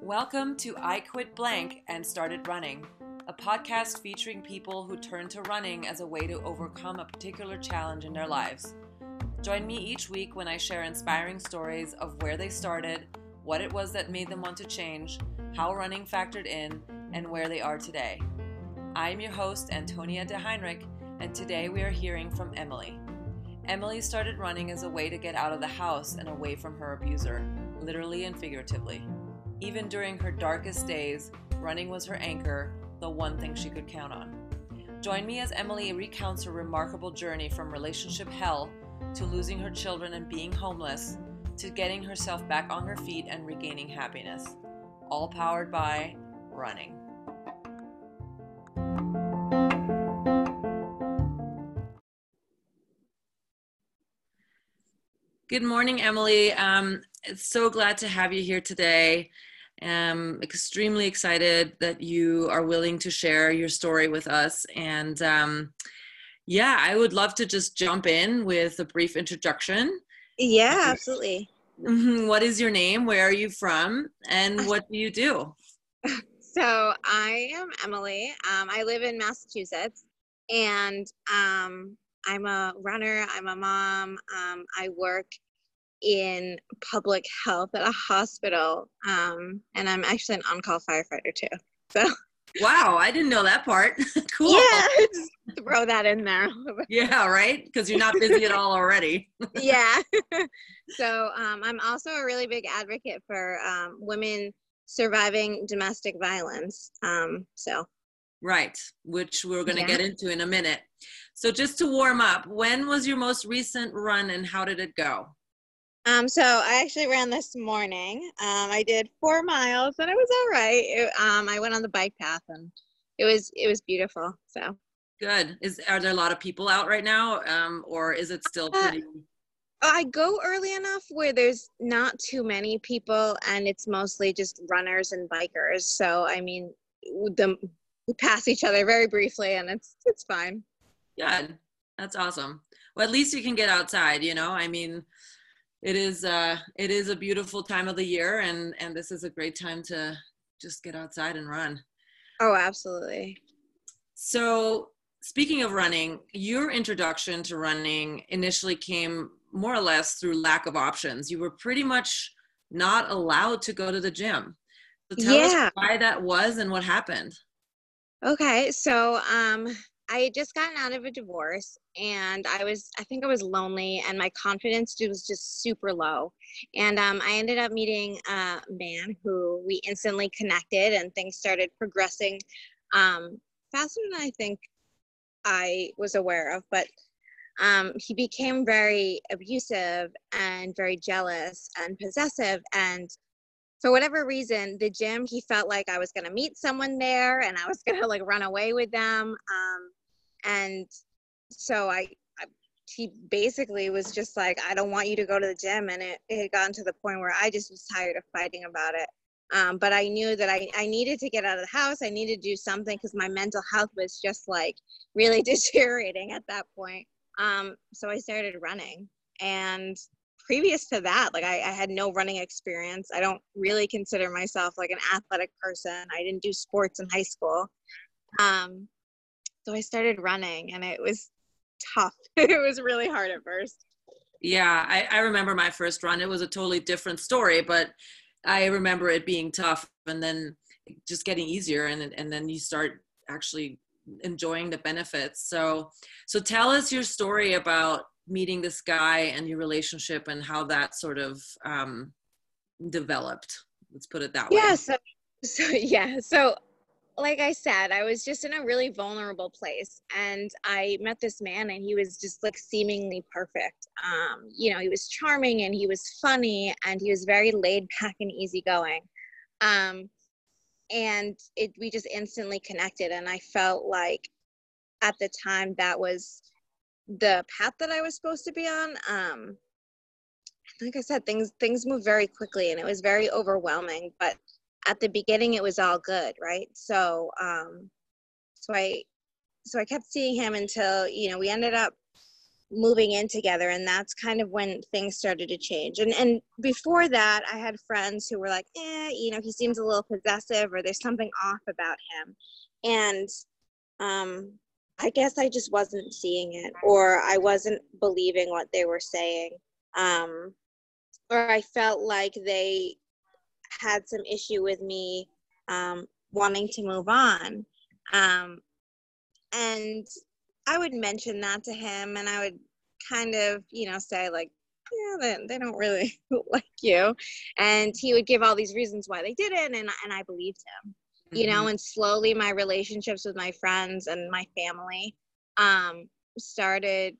Welcome to I Quit Blank and Started Running, a podcast featuring people who turn to running as a way to overcome a particular challenge in their lives. Join me each week when I share inspiring stories of where they started, what it was that made them want to change, how running factored in, and where they are today. I am your host, Antonia de Heinrich, and today we are hearing from Emily. Emily started running as a way to get out of the house and away from her abuser, literally and figuratively. Even during her darkest days, running was her anchor, the one thing she could count on. Join me as Emily recounts her remarkable journey from relationship hell to losing her children and being homeless to getting herself back on her feet and regaining happiness. All powered by running. Good morning, Emily. Um, so glad to have you here today. I'm extremely excited that you are willing to share your story with us. And um, yeah, I would love to just jump in with a brief introduction. Yeah, absolutely. Mm-hmm. What is your name? Where are you from? And what do you do? So I am Emily. Um, I live in Massachusetts, and um, I'm a runner. I'm a mom. Um, I work in public health at a hospital, um, and I'm actually an on-call firefighter too. So. Wow, I didn't know that part. cool. Yeah, just throw that in there. yeah, right? Because you're not busy at all already. yeah. so um, I'm also a really big advocate for um, women surviving domestic violence. Um, so. Right, which we're going to yeah. get into in a minute. So just to warm up, when was your most recent run and how did it go? Um, so I actually ran this morning. Um, I did four miles and it was all right. It, um, I went on the bike path and it was it was beautiful. So good. Is are there a lot of people out right now, um, or is it still uh, pretty? Uh, I go early enough where there's not too many people and it's mostly just runners and bikers. So I mean, the we pass each other very briefly and it's it's fine. Good. That's awesome. Well, at least you can get outside. You know, I mean it is uh, it is a beautiful time of the year, and and this is a great time to just get outside and run. Oh, absolutely. So, speaking of running, your introduction to running initially came more or less through lack of options. You were pretty much not allowed to go to the gym. So tell yeah. us why that was and what happened. Okay, so um, I had just gotten out of a divorce and I was, I think I was lonely and my confidence was just super low. And um, I ended up meeting a man who we instantly connected and things started progressing um, faster than I think I was aware of. But um, he became very abusive and very jealous and possessive. And for whatever reason, the gym, he felt like I was going to meet someone there and I was going to like run away with them. Um, and so I, I, he basically was just like, I don't want you to go to the gym. And it, it had gotten to the point where I just was tired of fighting about it. Um, but I knew that I, I needed to get out of the house. I needed to do something because my mental health was just like really deteriorating at that point. Um, so I started running. And previous to that, like I, I, had no running experience. I don't really consider myself like an athletic person. I didn't do sports in high school. Um, so I started running and it was tough. it was really hard at first. Yeah, I, I remember my first run. It was a totally different story, but I remember it being tough and then just getting easier and and then you start actually enjoying the benefits. So so tell us your story about meeting this guy and your relationship and how that sort of um, developed. Let's put it that way. Yeah. So, so yeah. So like I said, I was just in a really vulnerable place and I met this man and he was just like seemingly perfect. Um, you know, he was charming and he was funny and he was very laid back and easygoing. Um, and it, we just instantly connected and I felt like at the time that was the path that I was supposed to be on. Um, like I said, things things move very quickly and it was very overwhelming, but at the beginning it was all good right so um so i so i kept seeing him until you know we ended up moving in together and that's kind of when things started to change and and before that i had friends who were like eh you know he seems a little possessive or there's something off about him and um i guess i just wasn't seeing it or i wasn't believing what they were saying um or i felt like they had some issue with me um wanting to move on um and I would mention that to him and I would kind of, you know, say like, yeah, they, they don't really like you. And he would give all these reasons why they didn't. And, and I believed him, mm-hmm. you know, mm-hmm. and slowly my relationships with my friends and my family um, started,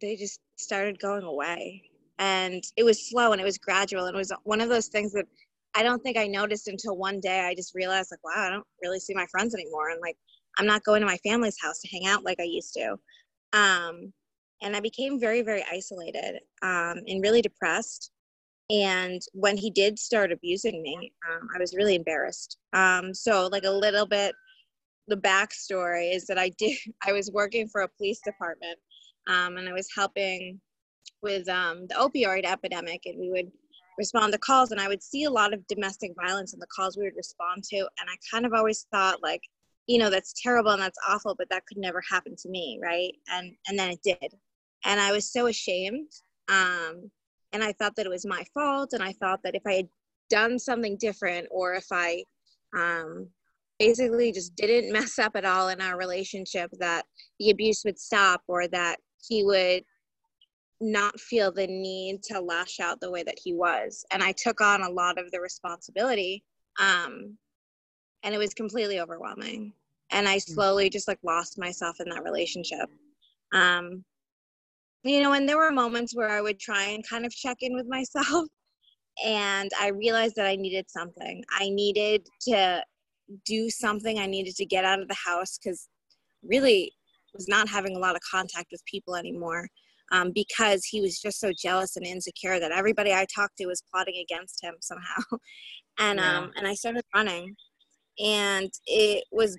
they just started going away. And it was slow and it was gradual. And it was one of those things that I don't think I noticed until one day I just realized like, wow, I don't really see my friends anymore. And like, I'm not going to my family's house to hang out like I used to. Um, and I became very, very isolated um, and really depressed. And when he did start abusing me, um, I was really embarrassed. Um, so, like a little bit, the backstory is that I did. I was working for a police department, um, and I was helping with um, the opioid epidemic, and we would respond to calls, and I would see a lot of domestic violence in the calls we would respond to, and I kind of always thought like you know that's terrible and that's awful but that could never happen to me right and and then it did and i was so ashamed um and i thought that it was my fault and i thought that if i had done something different or if i um basically just didn't mess up at all in our relationship that the abuse would stop or that he would not feel the need to lash out the way that he was. And i took on a lot of the responsibility um and it was completely overwhelming. And i mm. slowly just like lost myself in that relationship. Um you know and there were moments where i would try and kind of check in with myself and i realized that i needed something. I needed to do something. I needed to get out of the house because really was not having a lot of contact with people anymore um, because he was just so jealous and insecure that everybody i talked to was plotting against him somehow. And yeah. um and i started running and it was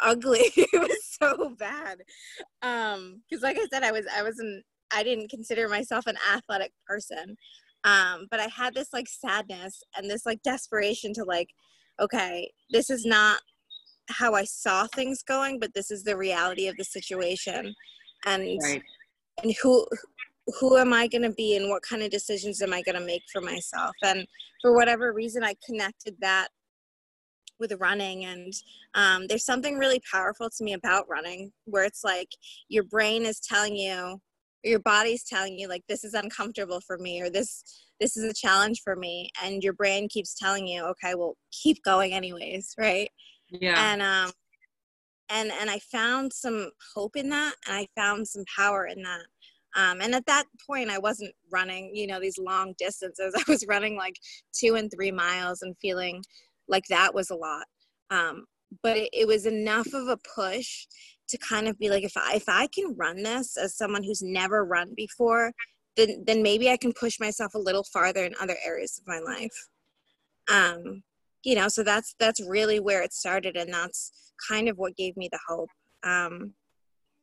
ugly. It was so bad. Um because like i said i was i wasn't i didn't consider myself an athletic person. Um but i had this like sadness and this like desperation to like okay this is not how i saw things going but this is the reality of the situation. And right. and who who am i going to be and what kind of decisions am i going to make for myself? And for whatever reason i connected that with running and um, there's something really powerful to me about running where it's like your brain is telling you or your body's telling you like this is uncomfortable for me or this this is a challenge for me and your brain keeps telling you okay well keep going anyways right? Yeah. And um and and i found some hope in that and i found some power in that. Um, and at that point i wasn't running you know these long distances. I was running like two and three miles and feeling like that was a lot. Um, but it, it was enough of a push to kind of be like if I if I can run this as someone who's never run before then then maybe I can push myself a little farther in other areas of my life. Um you know so that's that's really where it started and that's kind of what gave me the hope. Um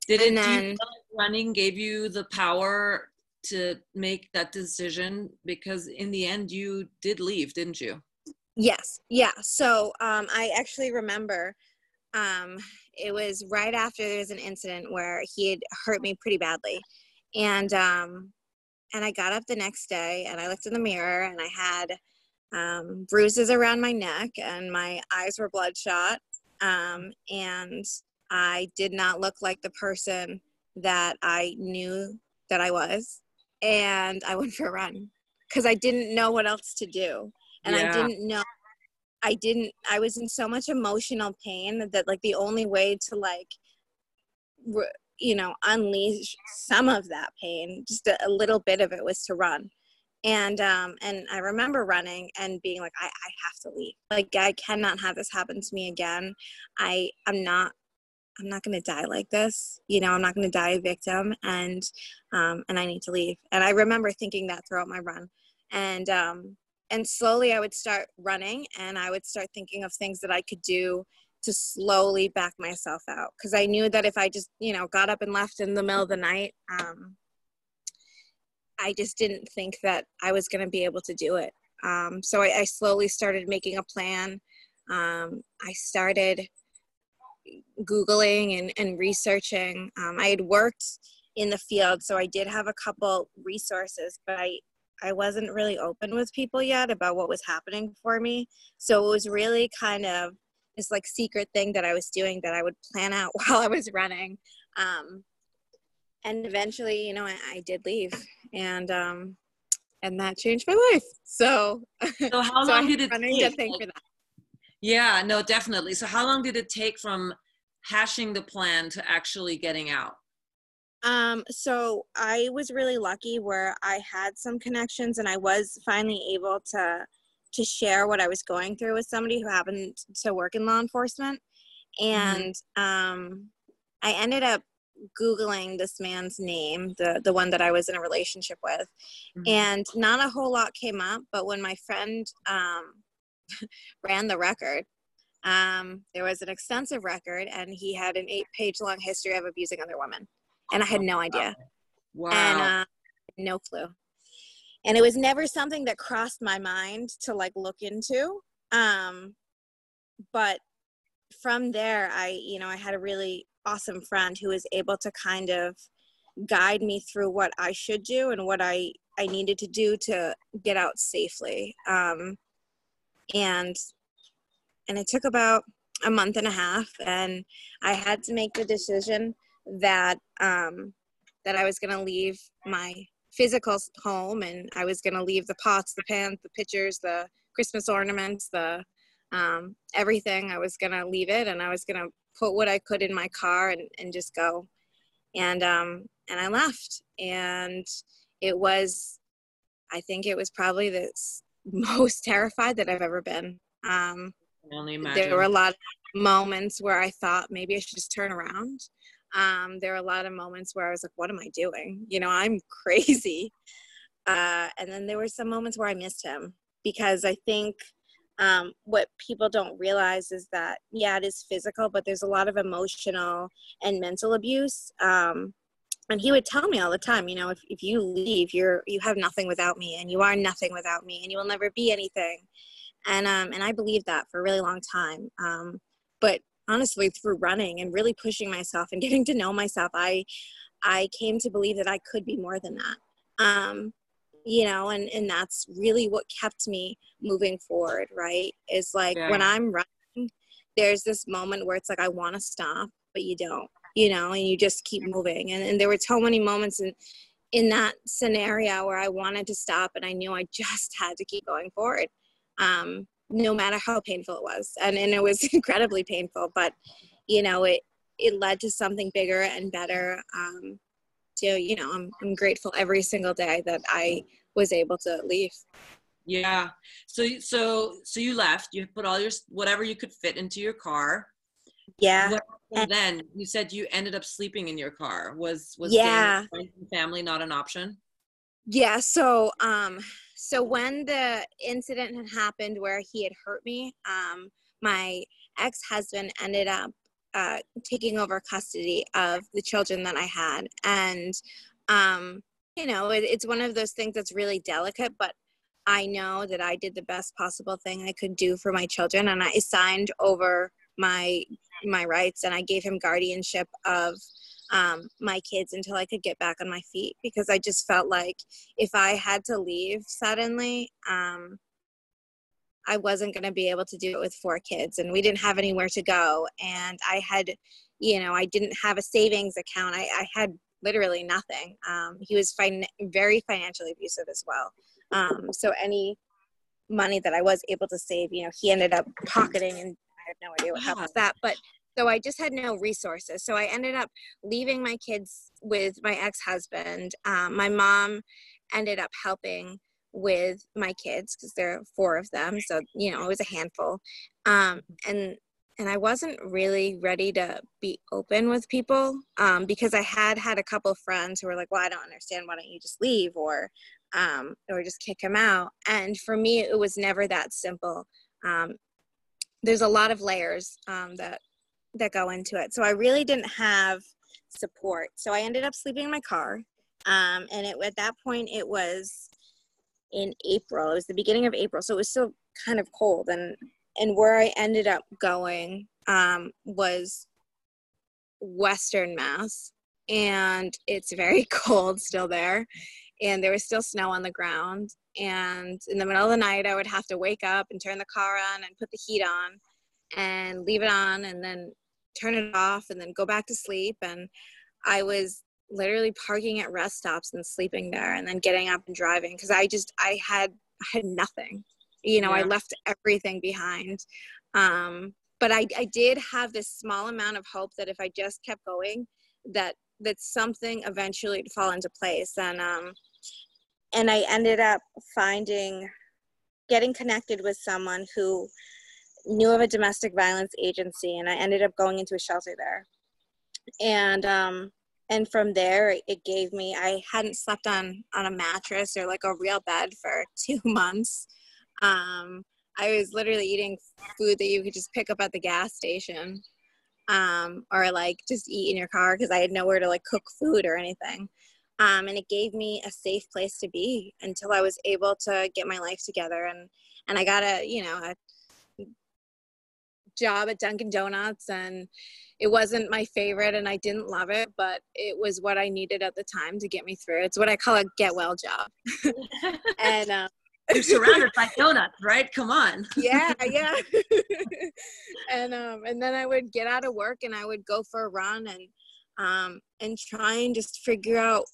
did it then, running gave you the power to make that decision? Because in the end you did leave didn't you Yes. Yeah. So um, I actually remember um, it was right after there was an incident where he had hurt me pretty badly. And um, and I got up the next day and I looked in the mirror and I had um, bruises around my neck and my eyes were bloodshot. Um, and I did not look like the person that I knew that I was. And I went for a run because I didn't know what else to do and yeah. i didn't know i didn't i was in so much emotional pain that like the only way to like re, you know unleash some of that pain just a, a, little bit of it was to run. And um and i remember running and being like I, I have to leave. Like i cannot have this happen to me again. I i'm not i'm not going to die like this. You know i'm not going to die a victim and um and i need to leave. And i remember thinking that throughout my run. And um and slowly i would start running and i would start thinking of things that i could do to slowly back myself out because I knew that if I just, you know, got up and left in the middle of the night, um, I just didn't think that I was going to be able to do it. Um, so I, I, slowly started making a plan. Um, I started Googling and, and researching. Um, I had worked in the field, so I did have a couple resources, but I, I wasn't really open with people yet about what was happening for me. So it was really kind of this like secret thing that I was doing that I would plan out while I was running. Um, and eventually, you know, I, I did leave, and um, and that changed my life. So, so how long did it take? for that. Yeah, no, definitely. So, how long did it take from hashing the plan to actually getting out? Um, so I was really lucky where I had some connections and I was finally able to to share what I was going through with somebody who happened to work in law enforcement. Mm-hmm. And mm-hmm. um, I ended up googling this man's name, the the one that I was in a relationship with, mm-hmm. and not a whole lot came up. But when my friend um, ran the record, um, there was an extensive record, and he had an eight page long history of abusing other women, and I had no idea. Wow. And uh, no clue and it was never something that crossed my mind to like look into um but from there i you know i had a really awesome friend who was able to kind of guide me through what i should do and what i i needed to do to get out safely um and and it took about a month and a half and i had to make the decision that um that i was going to leave my physical home and I was going to leave the pots, the pans, the pictures, the Christmas ornaments, the um, everything. I was going to leave it and I was going to put what I could in my car and, and just go. And, um, and I left. And it was, I think it was probably the most terrified that I've ever been. Um, there were a lot of moments where I thought maybe I should just turn around um, there were a lot of moments where I was like, what am I doing? You know, I'm crazy. Uh, and then there were some moments where I missed him because I think um, what people don't realize is that, yeah, it is physical, but there's a lot of emotional and mental abuse. Um, and he would tell me all the time, you know, if, if you leave, you're, you have nothing without me and you are nothing without me and you will never be anything. And, um, and I believed that for a really long time. Um, but honestly through running and really pushing myself and getting to know myself i i came to believe that i could be more than that. Um you know and and that's really what kept me moving forward right? Is like yeah. when i'm running there's this moment where it's like i want to stop but you don't you know and you just keep moving. And, and there were so many moments in in that scenario where i wanted to stop and i knew i just had to keep going forward. Um no matter how painful it was. And, and it was incredibly painful but you know it it led to something bigger and better um to you know I'm, I'm grateful every single day that i was able to leave. Yeah. So so so you left. You put all your whatever you could fit into your car. Yeah. And then? You said you ended up sleeping in your car. Was was yeah. family not an option? Yeah. So um so when the incident had happened where he had hurt me, um, my ex-husband ended up uh, taking over custody of the children that I had, and um, you know, it, it's one of those things that's really delicate, but I know that I did the best possible thing I could do for my children, and I signed over my my rights, and I gave him guardianship of um, my kids until I could get back on my feet because I just felt like if I had to leave suddenly, um, I wasn't going to be able to do it with four kids and we didn't have anywhere to go. And I had, you know, I didn't have a savings account. I, I had literally nothing. Um, he was fin- very financially abusive as well. Um, so any money that I was able to save, you know, he ended up pocketing and I have no idea what happened with that. But so I just had no resources. So I ended up leaving my kids with my ex husband. Um, my mom ended up helping with my kids because there are four of them. So, you know, it was a handful. Um, and and I wasn't really ready to be open with people um, because I had had a couple friends who were like, "Well, I don't understand. Why don't you just leave or um, or just kick him out?" And for me, it was never that simple. Um, there's a lot of layers um, that that go into it. So I really didn't have support. So I ended up sleeping in my car. Um, and it at that point it was in April. It was the beginning of April, so it was still kind of cold. And and where I ended up going um, was Western Mass, and it's very cold still there. And there was still snow on the ground. And in the middle of the night, I would have to wake up and turn the car on and put the heat on and leave it on and then turn it off and then go back to sleep. And I was literally parking at rest stops and sleeping there and then getting up and driving because I just I had I had nothing. You know, yeah. I left everything behind. Um, but I, I did have this small amount of hope that if I just kept going, that that something eventually would fall into place. And um, and I ended up finding getting connected with someone who knew of a domestic violence agency and I ended up going into a shelter there. And um and from there it gave me I hadn't slept on on a mattress or like a real bed for 2 months. Um I was literally eating food that you could just pick up at the gas station. Um or like just eat in your car because I had nowhere to like cook food or anything. Um, and it gave me a safe place to be until I was able to get my life together and and I got a you know a job at Dunkin' Donuts and it wasn't my favorite and I didn't love it, but it was what I needed at the time to get me through. It's what I call a get well job. and um, you're surrounded by donuts, right? Come on. yeah, yeah. and um and then I would get out of work and I would go for a run and um and try and just figure out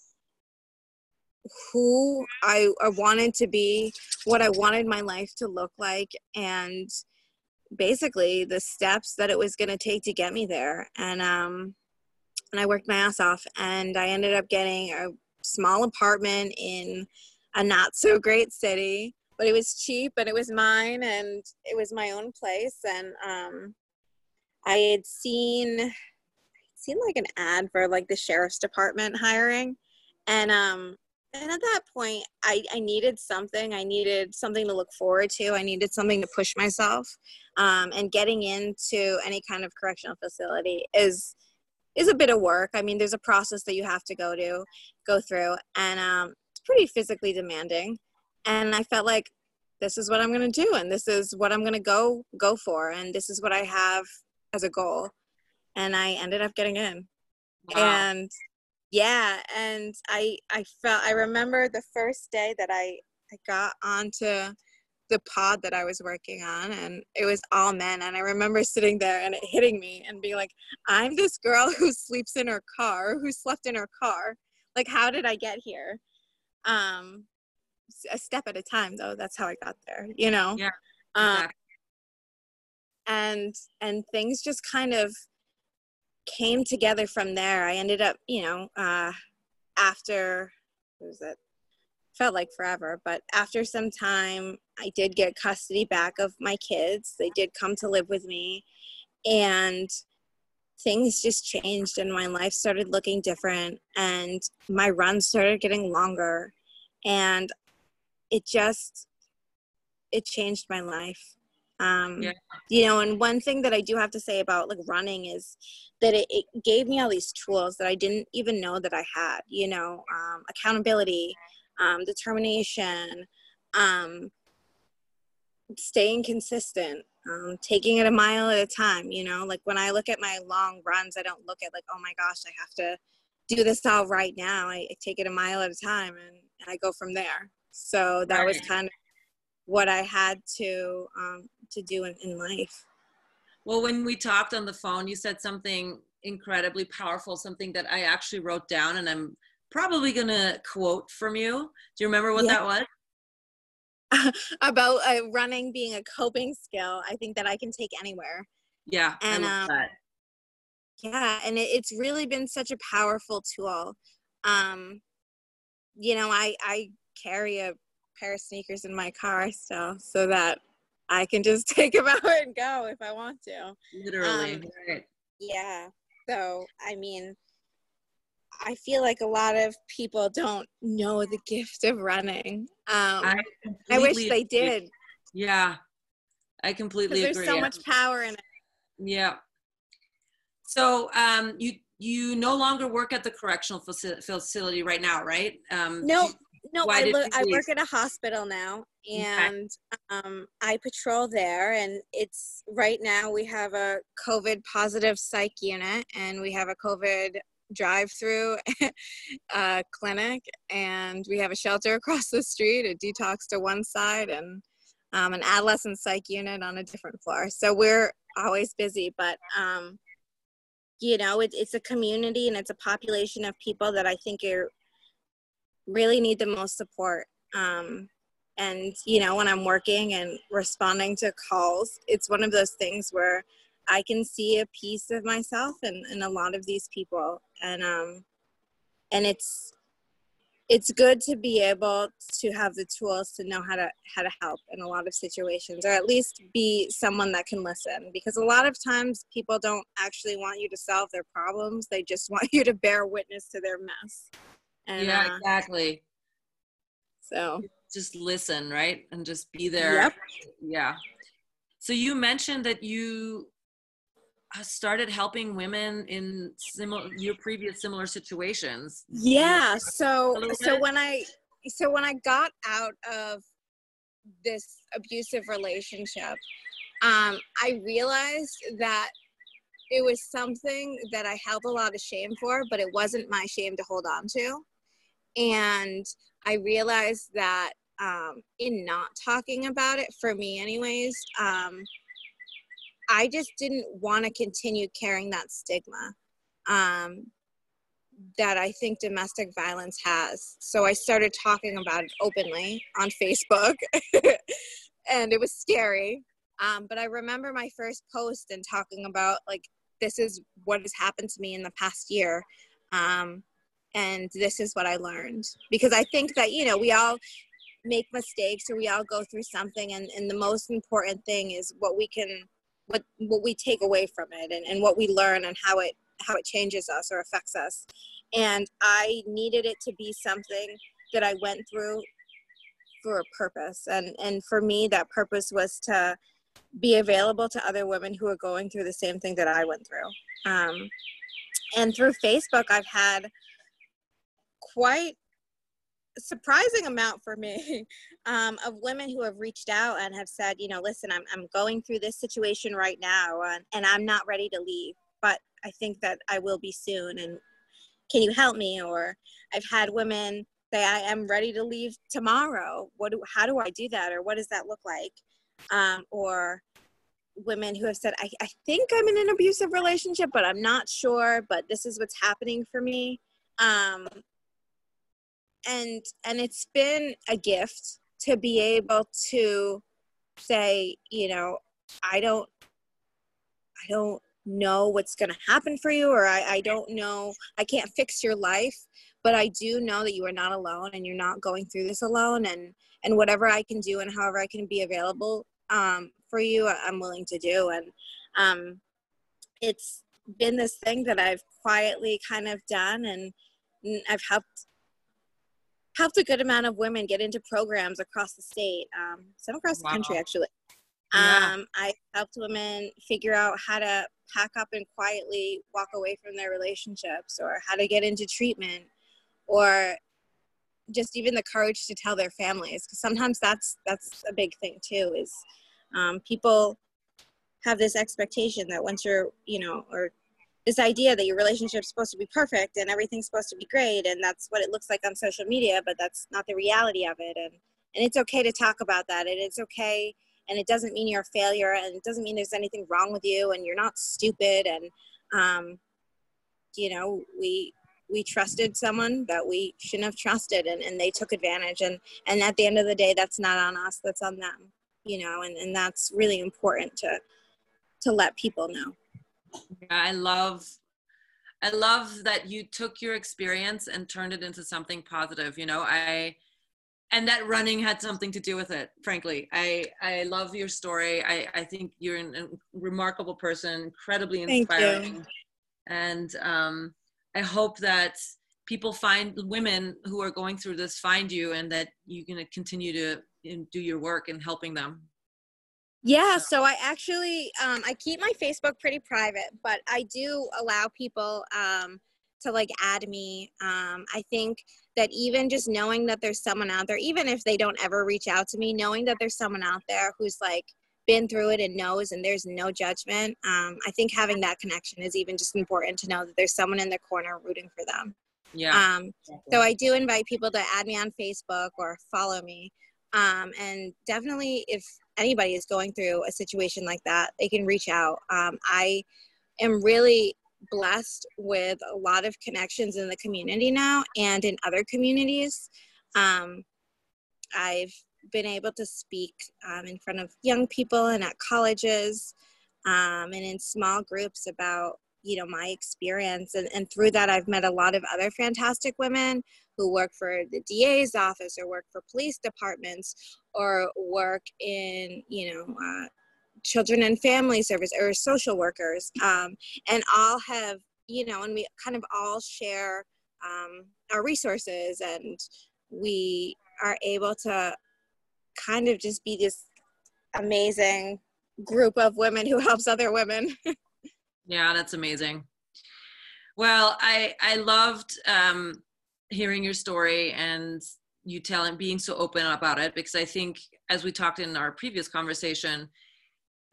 who I, I wanted to be, what I wanted my life to look like and basically the steps that it was going to take to get me there. And um and I worked my ass off and I ended up getting a small apartment in a not so great city but it was cheap and it was mine and it was my own place. And um I had seen seen like an ad for like the sheriff's department hiring. And um and at that point I, I needed something. I needed something to look forward to. I needed something to push myself. Um, and getting into any kind of correctional facility is is a bit of work. I mean there's a process that you have to go to go through. And um, it's pretty physically demanding. And i felt like this is what i'm going to do and this is what i'm going to go go for and this is what i have as a goal. And i ended up getting in. Wow. and yeah and i i felt i remember the first day that i i got onto the pod that i was working on and it was all men and i remember sitting there and it hitting me and being like i'm this girl who sleeps in her car who slept in her car. Like how did i get here? Um a step at a time though that's how i got there you know? Yeah exactly. um, and and things just kind of came together from there. I ended up, you know, uh, after what was it? Felt like forever, but after some time, I did get custody back of my kids. They did come to live with me, and things just changed, and my life started looking different, and my runs started getting longer, and it just it changed my life um yeah. you know and one thing that i do have to say about like running is that it, it gave me all these tools that i didn't even know that i had you know um, accountability um, determination um, staying consistent um, taking it a mile at a time you know like when i look at my long runs i don't look at like oh my gosh i have to do this all right now i, I take it a mile at a time and, and i go from there so that right. was kind of what i had to um, to do in, in life. Well, when we talked on the phone, you said something incredibly powerful, something that I actually wrote down, and I'm probably going to quote from you. Do you remember what yeah. that was? About uh, running being a coping skill, I think that I can take anywhere. Yeah, and um, yeah, and it, it's really been such a powerful tool. Um, you know, I I carry a pair of sneakers in my car still, so that I can just take them out and go if I want to. Literally. Um, right. Yeah. So, I mean, I feel like a lot of people don't know the gift of running. Um, I, I wish they did. Yeah. I completely there's agree. so much power in it. Yeah. So um, you you no longer work at the correctional facility right now, right? Um, No, no, why I, lo- I work at a hospital now, and um, I patrol there. And it's right now we have a COVID positive psych unit, and we have a COVID drive-through uh, clinic, and we have a shelter across the street, a detox to one side, and um, an adolescent psych unit on a different floor. So we're always busy, but um, you know, it, it's a community and it's a population of people that I think are really need the most support. Um, and you know, when I'm working and responding to calls, it's one of those things where I can see a piece of myself and, in a lot of these people, and um, and it's it's good to be able to have the tools to know how to how to help in a lot of situations or at least be someone that can listen because a lot of times people don't actually want you to solve their problems they just want you to bear witness to their mess and yeah, uh, exactly. so Just listen, right, and just be there. Yep. Yeah. So you mentioned that you uh, started helping women in similar your previous similar situations. yeah so so when i so when i got out of this abusive relationship um i realized that it was something that i held a lot of shame for but it wasn't my shame to hold on to and i realized that um in not talking about it for me anyways um i just didn't want to continue carrying that stigma um that I think domestic violence has. So I started talking about it openly on Facebook, and it was scary. Um, but I remember my first post and talking about like this is what has happened to me in the past year, um, and this is what I learned. Because I think that you know we all make mistakes or we all go through something, and, and the most important thing is what we can what what we take away from it and, and what we learn and how it how it changes us or affects us. And i needed it to be something that i went through for a purpose. And and for me that purpose was to be available to other women who are going through the same thing that i went through. Um, and through facebook i've had quite surprising amount for me um, of women who have reached out and have said you know listen i'm, I'm going through this situation right now and, and i'm not ready to leave but i think that i will be soon and can you help me? Or i've had women say i am ready to leave tomorrow. What do, how do i do that? Or what does that look like? Um, or women who have said I, I think i'm in an abusive relationship but i'm not sure but this is what's happening for me. Um, and and it's been a gift to be able to say you know i don't i don't know what's going to happen for you or I, I don't know i can't fix your life but i do know that you are not alone and you're not going through this alone and and whatever i can do and however i can be available um, for you i'm willing to do. And um, it's been this thing that i've quietly kind of done and and i've helped helped a good amount of women get into programs across the state um, some across the country actually Yeah. um, I helped women figure out how to pack up and quietly walk away from their relationships or how to get into treatment or just even the courage to tell their families because sometimes that's that's a big thing too is um, people have this expectation that once you're you know or this idea that your relationship's supposed to be perfect and everything's supposed to be great and that's what it looks like on social media but that's not the reality of it. And and it's okay to talk about that. And it's okay. And it doesn't mean you're a failure and it doesn't mean there's anything wrong with you and you're not stupid. And um, you know we we trusted someone that we shouldn't have trusted and, and they took advantage. And and at the end of the day that's not on us. That's on them you know and, and that's really important to to let people know I love I love that you took your experience and turned it into something positive, you know. I and that running had something to do with it, frankly. I I love your story. I I think you're an, a remarkable person, incredibly Thank you. inspiring. And um I hope that people find women who are going through this find you and that you're going to continue to you do your work in helping them. Yeah, so I actually um, I keep my Facebook pretty private, but I do allow people um, to like add me. Um, I think that even just knowing that there's someone out there, even if they don't ever reach out to me, knowing that there's someone out there who's like been through it and knows and there's no judgment, um, I think having that connection is even just important to know that there's someone in their corner rooting for them. Yeah. Um, so I do invite people to add me on Facebook or follow me. Um, and definitely, if anybody is going through a situation like that, they can reach out. Um, I am really blessed with a lot of connections in the community now and in other communities. Um, I've been able to speak um, in front of young people and at colleges um, and in small groups about you know my experience and, and through that i've met a lot of other fantastic women who work for the da's office or work for police departments or work in you know uh, children and family service or social workers um, and all have you know and we kind of all share um, our resources and we are able to kind of just be this amazing group of women who helps other women Yeah, that's amazing. Well, I I loved um, hearing your story and you telling being so open about it because I think as we talked in our previous conversation,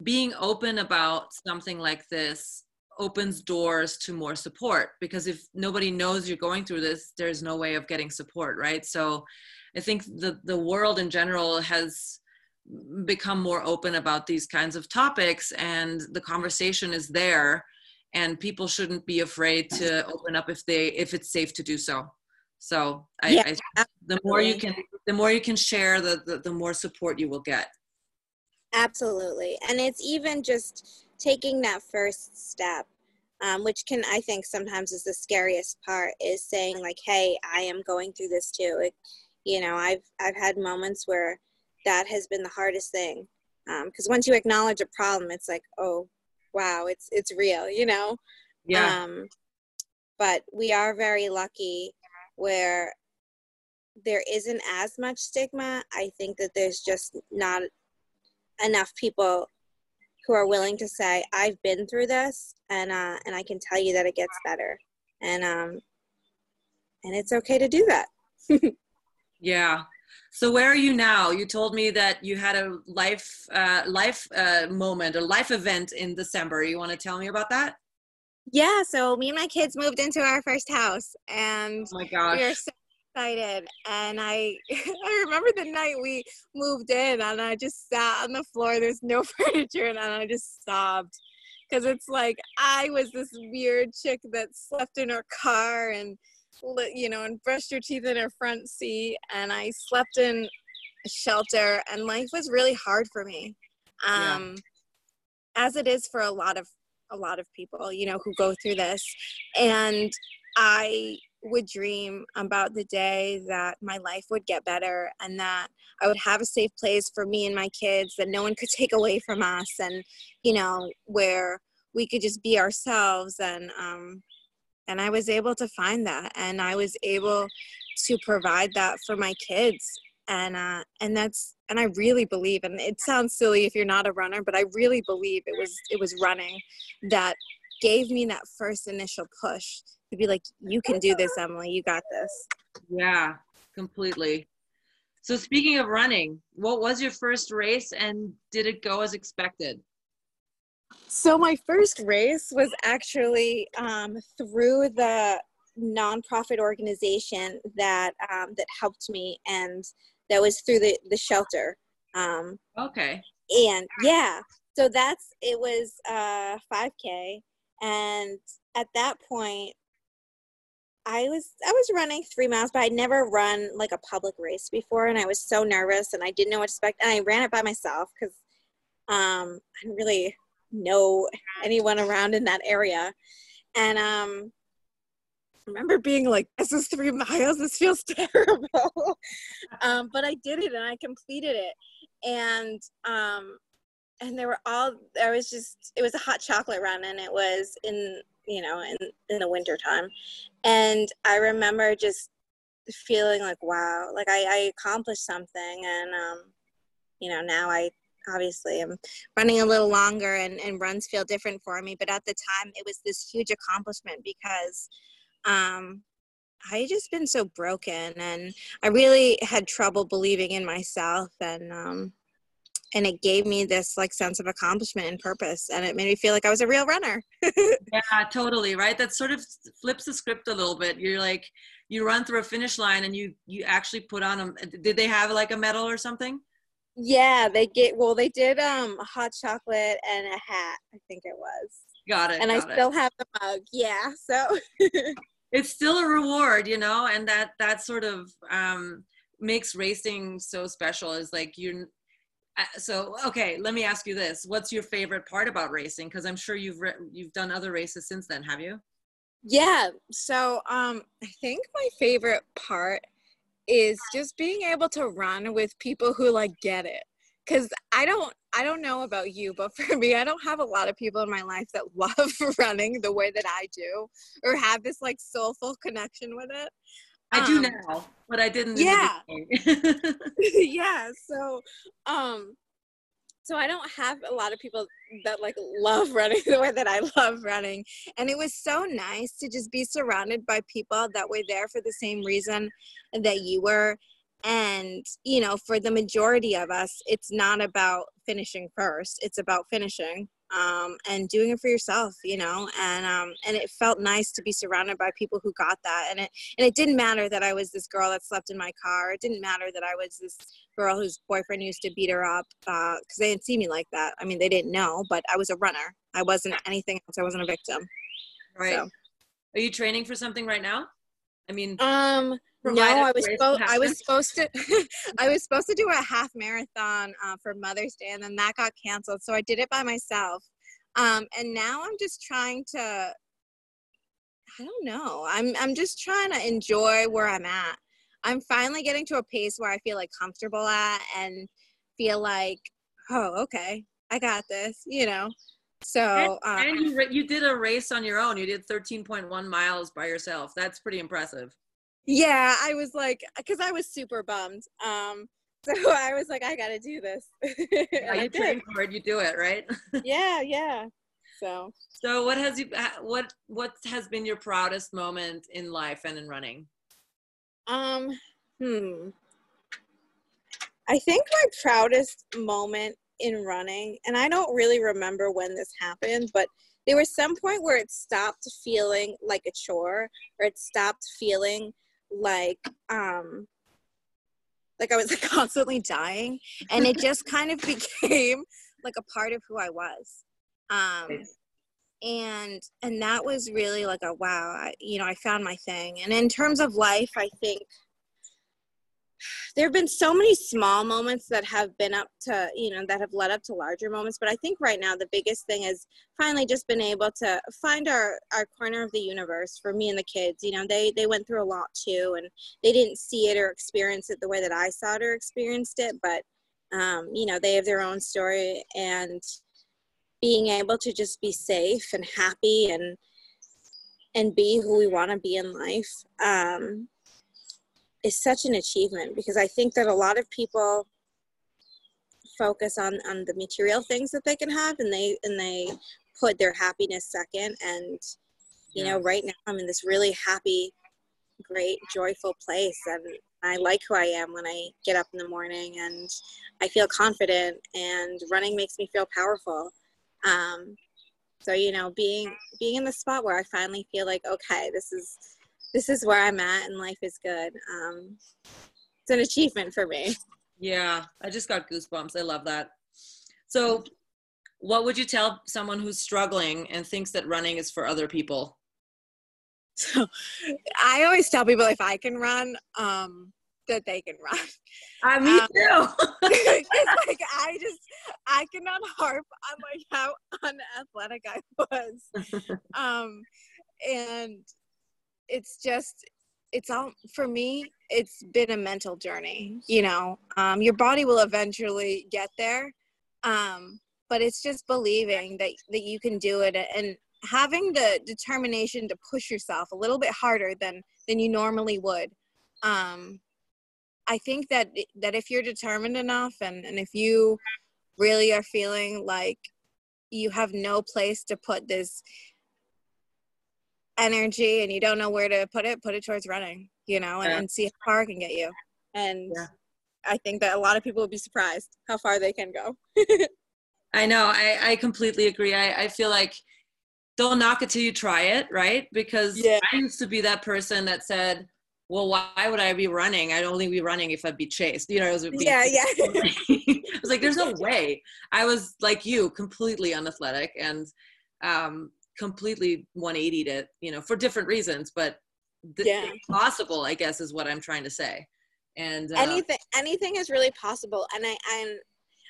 being open about something like this opens doors to more support because if nobody knows you're going through this there's no way of getting support right? So i think the the world in general has become more open about these kinds of topics and the conversation is there and people shouldn't be afraid to open up if they if it's safe to do so so I, yeah, I the more you can the more you can share the, the the more support you will get. Absolutely. And it's even just taking that first step um, which can i think sometimes is the scariest part is saying like hey i am going through this too. It, you know i've i've had moments where that has been the hardest thing because um, once you acknowledge a problem it's like oh wow it's it's real you know? Yeah. Um, but we are very lucky where there isn't as much stigma i think that there's just not enough people who are willing to say i've been through this and uh and i can tell you that it gets better and um and it's okay to do that yeah so where are you now? You told me that you had a life uh, life uh, moment, a life event in December. You want to tell me about that? Yeah. So me and my kids moved into our first house, and oh my gosh, we are so excited. And I I remember the night we moved in, and I just sat on the floor. There's no furniture, and I just sobbed because it's like I was this weird chick that slept in her car and you know, and brushed your teeth in her front seat. And I slept in a shelter, and life was really hard for me, um, yeah. as it is for a lot of a lot of people, you know, who go through this. And I would dream about the day that my life would get better and that I would have a safe place for me and my kids that no one could take away from us and you know where we could just be ourselves and um, and i was able to find that and i was able to provide that for my kids and uh, and that's and i really believe and it sounds silly if you're not a runner but i really believe it was it was running that gave me that first initial push to be like you can do this emily you got this. Yeah completely. So speaking of running what was your first race and did it go as expected? So my first race was actually um, through the nonprofit organization that um, that helped me, and that was through the the shelter. Um, okay. And yeah, so that's it was uh, 5K, and at that point, I was I was running three miles, but I'd never run like a public race before, and I was so nervous, and I didn't know what to expect, and I ran it by myself because um, I'm really know anyone around in that area. And um, I remember being like, this is three miles. This feels terrible. um, but I did it and I completed it. And um, and there were all there was just it was a hot chocolate run and it was in you know in in the winter time and i remember just feeling like wow like i, I accomplished something and um you know now i obviously i'm running a little longer and, and runs feel different for me but at the time it was this huge accomplishment because um, i just been so broken and i really had trouble believing in myself and um, and it gave me this like sense of accomplishment and purpose and it made me feel like i was a real runner. Yeah totally right? That sort of flips the script a little bit. You're like you run through a finish line and you you actually put on a. did they have like a medal or something? Yeah they get well they did um hot chocolate and a hat i think it was. Got it and got i still have the mug yeah so it's still a reward you know and that that sort of um makes racing so special is like you uh, so okay let me ask you this. What's your favorite part about racing? Because i'm sure you've re- you've done other races since then have you? Yeah so um i think my favorite part is just being able to run with people who like get it because i don't i don't know about you but for me i don't have a lot of people in my life that love running the way that i do or have this like soulful connection with it I do um, now, but I didn't. Yeah. yeah. So, um, so I don't have a lot of people that like love running the way that I love running. And it was so nice to just be surrounded by people that were there for the same reason that you were. And, you know, for the majority of us, it's not about finishing first, it's about finishing um, and doing it for yourself, you know. And um, and it felt nice to be surrounded by people who got that. And it and it didn't matter that I was this girl that slept in my car. It didn't matter that I was this girl whose boyfriend used to beat her up because uh, they didn't see me like that. I mean, they didn't know, but I was a runner. I wasn't anything else. I wasn't a victim. Right. So. Are you training for something right now? I mean, um, no, I was supposed I was supposed to I was supposed to do a half marathon uh, for Mother's Day, and then that got canceled. So I did it by myself, um, and now I'm just trying to. I don't know. I'm I'm just trying to enjoy where I'm at. I'm finally getting to a pace where I feel like comfortable at and feel like, oh, okay, I got this. You know. So and, um, and you you did a race on your own. You did 13.1 miles by yourself. That's pretty impressive yeah i was like because i was super bummed um so i was like i gotta do this. Yeah, you train it you do it right? Yeah yeah so. So what has you what what has been your proudest moment in life and in running? Um hmm. I think my proudest moment in running and i don't really remember when this happened but there was some point where it stopped feeling like a chore or it stopped feeling like um like I was constantly dying and it just kind of became like a part of who I was. Um and and that was really like a wow, I, you know, I found my thing. And in terms of life, I think there have been so many small moments that have been up to you know that have led up to larger moments but i think right now the biggest thing is finally just been able to find our our corner of the universe for me and the kids. You know they they went through a lot too and they didn't see it or experience it the way that i saw it or experienced it but um, you know they have their own story and being able to just be safe and happy and and be who we want to be in life um, is such an achievement because I think that a lot of people focus on on the material things that they can have and they and they put their happiness second and you yeah. know right now I'm in this really happy great joyful place and I like who I am when I get up in the morning and I feel confident and running makes me feel powerful um, so you know being being in the spot where I finally feel like okay this is this is where I'm at and life is good. Um, it's an achievement for me. Yeah, I just got goosebumps. I love that. So, what would you tell someone who's struggling and thinks that running is for other people? So, I always tell people if I can run, um, that they can run. Uh, me um, too. it's like I just I cannot harp on like how unathletic I was. um, and it's just it's all for me it's been a mental journey you know? Um, your body will eventually get there um, but it's just believing that that you can do it and having the determination to push yourself a little bit harder than than you normally would. Um, i think that that if you're determined enough and and if you really are feeling like you have no place to put this energy and you don't know where to put it, put it towards running, you know, and, yeah. and see how far it can get you. And yeah. I think that a lot of people would be surprised how far they can go. I know. I, I completely agree. I, I feel like don't knock it till you try it, right? Because yeah. I used to be that person that said, well, why would I be running? I'd only be running if I'd be chased. You know, it was yeah, yeah. I was like, there's no way. I was like you, completely unathletic and um, completely 180 to you know, for different reasons, but th- yeah. possible, I guess, is what I'm trying to say. And uh, anything, anything is really possible. And I, and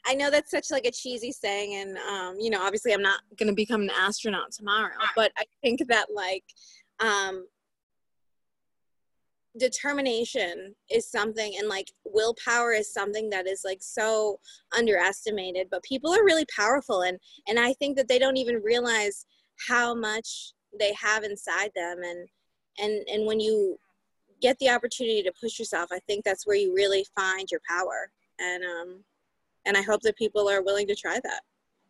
I know that's such like a cheesy saying, and um, you know, obviously, I'm not going to become an astronaut tomorrow, but I think that like um, determination is something and like willpower is something that is like so underestimated but people are really powerful and and i think that they don't even realize how much they have inside them. And and and when you get the opportunity to push yourself i think that's where you really find your power. And um and i hope that people are willing to try that.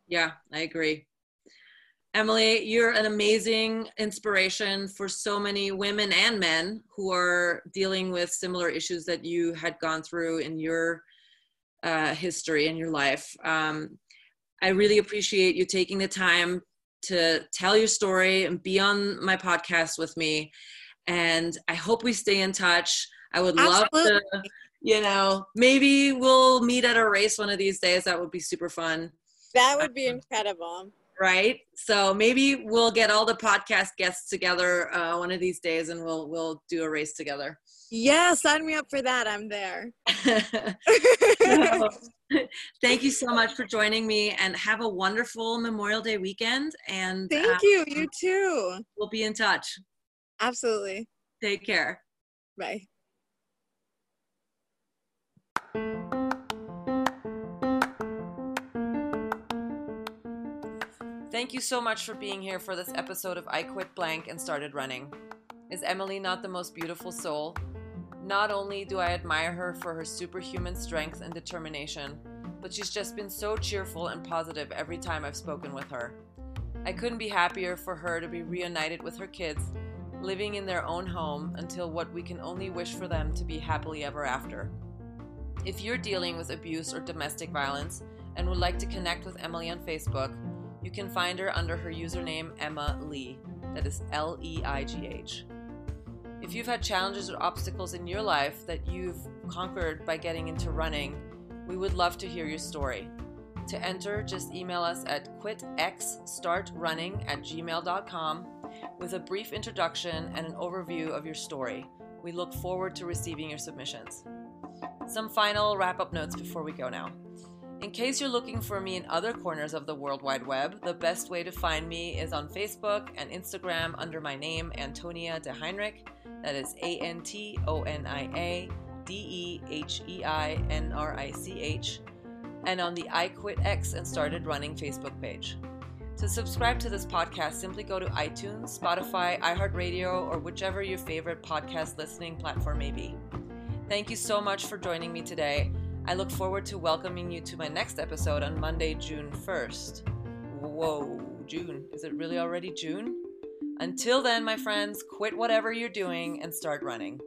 Yeah i agree. Emily, you're an amazing inspiration for so many women and men who are dealing with similar issues that you had gone through in your uh, history in your life. Um, I really appreciate you taking the time to tell your story and be on my podcast with me. And I hope we stay in touch. I would Absolutely. love to, you know, maybe we'll meet at a race one of these days. That would be super fun. That would be incredible right? So maybe we'll get all the podcast guests together uh, one of these days, and we'll we'll do a race together. Yeah, sign me up for that. I'm there. so, thank you so much for joining me, and have a wonderful Memorial Day weekend. And thank uh, you. You too. We'll be in touch. Absolutely. Take care. Bye. Thank you so much for being here for this episode of I Quit Blank and Started Running. Is Emily not the most beautiful soul? Not only do I admire her for her superhuman strength and determination, but she's just been so cheerful and positive every time I've spoken with her. I couldn't be happier for her to be reunited with her kids, living in their own home until what we can only wish for them to be happily ever after. If you're dealing with abuse or domestic violence and would like to connect with Emily on Facebook, you can find her under her username Emma Leigh. That is L E I G H. If you've had challenges or obstacles in your life that you've conquered by getting into running, we would love to hear your story. To enter, just email us at quitxstartrunning at gmail.com with a brief introduction and an overview of your story. We look forward to receiving your submissions. Some final wrap up notes before we go now. In case you're looking for me in other corners of the World Wide Web, the best way to find me is on Facebook and Instagram under my name, Antonia de Heinrich. That is A N T O N I A D E H E I N R I C H, and on the I Quit X and Started Running Facebook page. To subscribe to this podcast, simply go to iTunes, Spotify, iHeartRadio, or whichever your favorite podcast listening platform may be. Thank you so much for joining me today. I look forward to welcoming you to my next episode on Monday, June 1st. Whoa, June. Is it really already June? Until then, my friends, quit whatever you're doing and start running.